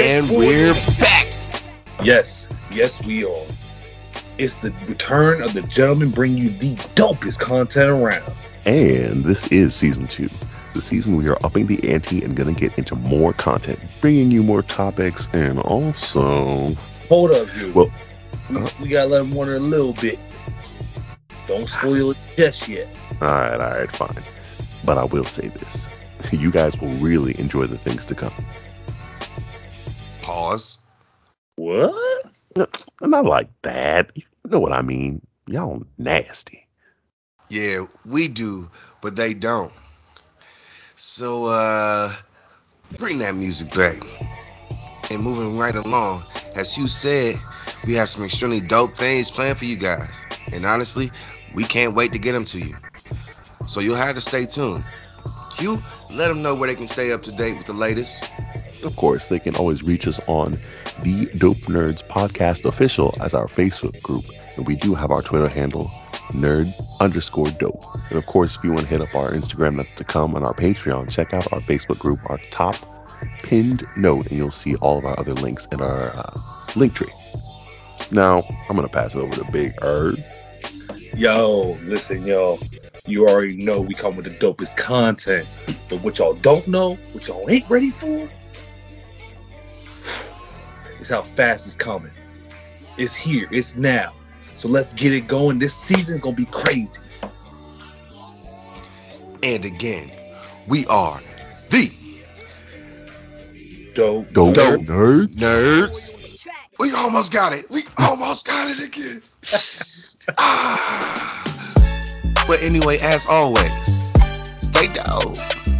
And we're back. Yes, yes, we are. It's the return of the gentleman bringing you the dopest content around. And this is season two. The season we are upping the ante and gonna get into more content, bringing you more topics, and also. Hold up, dude. Well, we, uh, we gotta let him wonder a little bit. Don't spoil it just yet. all right, all right, fine. But I will say this: you guys will really enjoy the things to come. Pause. What? No, Not like that. You know what I mean? Y'all nasty. Yeah, we do, but they don't. So, uh, bring that music back. And moving right along, as you said, we have some extremely dope things planned for you guys. And honestly, we can't wait to get them to you. So you'll have to stay tuned. Hugh, let them know where they can stay up to date with the latest. Of course, they can always reach us on the Dope Nerdz Podcast Official as our Facebook group. And we do have our Twitter handle, nerd underscore dope. And of course, if you want to hit up our Instagram that's to come on our Patreon, check out our Facebook group, our top pinned note, and you'll see all of our other links in our uh, Linktree. Now, I'm going to pass it over to Big Erd. Yo, listen, yo. You already know we come with the dopest content. But what y'all don't know, what y'all ain't ready for, is how fast it's coming. It's here, it's now. So let's get it going. This season's gonna be crazy. And again, we are the Dope. Dope, Dope. Nerds. Nerds. We almost got it. We almost got it again. ah. But anyway, as always, stay dope. Yeah.